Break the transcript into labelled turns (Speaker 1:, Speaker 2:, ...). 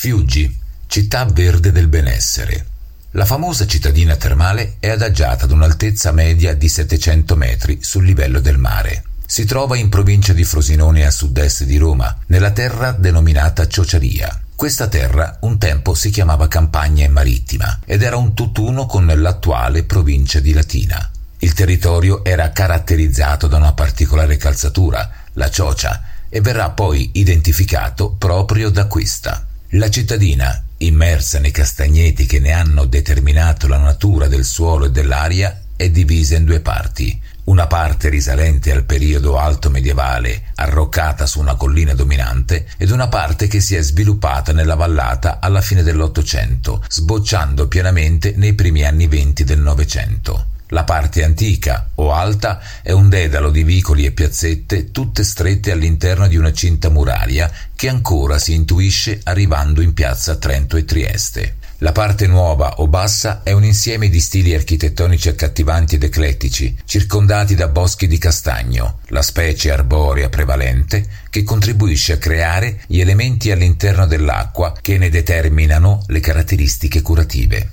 Speaker 1: Fiuggi, città verde del benessere. La famosa cittadina termale è adagiata ad un'altezza media di 700 metri sul livello del mare. Si trova in provincia di Frosinone a sud-est di Roma, nella terra denominata Ciociaria. Questa terra un tempo si chiamava Campagna Marittima ed era un tutt'uno con l'attuale provincia di Latina. Il territorio era caratterizzato da una particolare calzatura, la ciocia, e verrà poi identificato proprio da questa. La cittadina, immersa nei castagneti che ne hanno determinato la natura del suolo e dell'aria, è divisa in due parti. Una parte risalente al periodo alto medievale, arroccata su una collina dominante, ed una parte che si è sviluppata nella vallata alla fine dell'Ottocento, sbocciando pienamente nei primi anni venti del Novecento. La parte antica, o alta, è un dedalo di vicoli e piazzette tutte strette all'interno di una cinta muraria che ancora si intuisce arrivando in piazza Trento e Trieste. La parte nuova o bassa è un insieme di stili architettonici accattivanti ed eclettici, circondati da boschi di castagno, la specie arborea prevalente, che contribuisce a creare gli elementi all'interno dell'acqua che ne determinano le caratteristiche curative.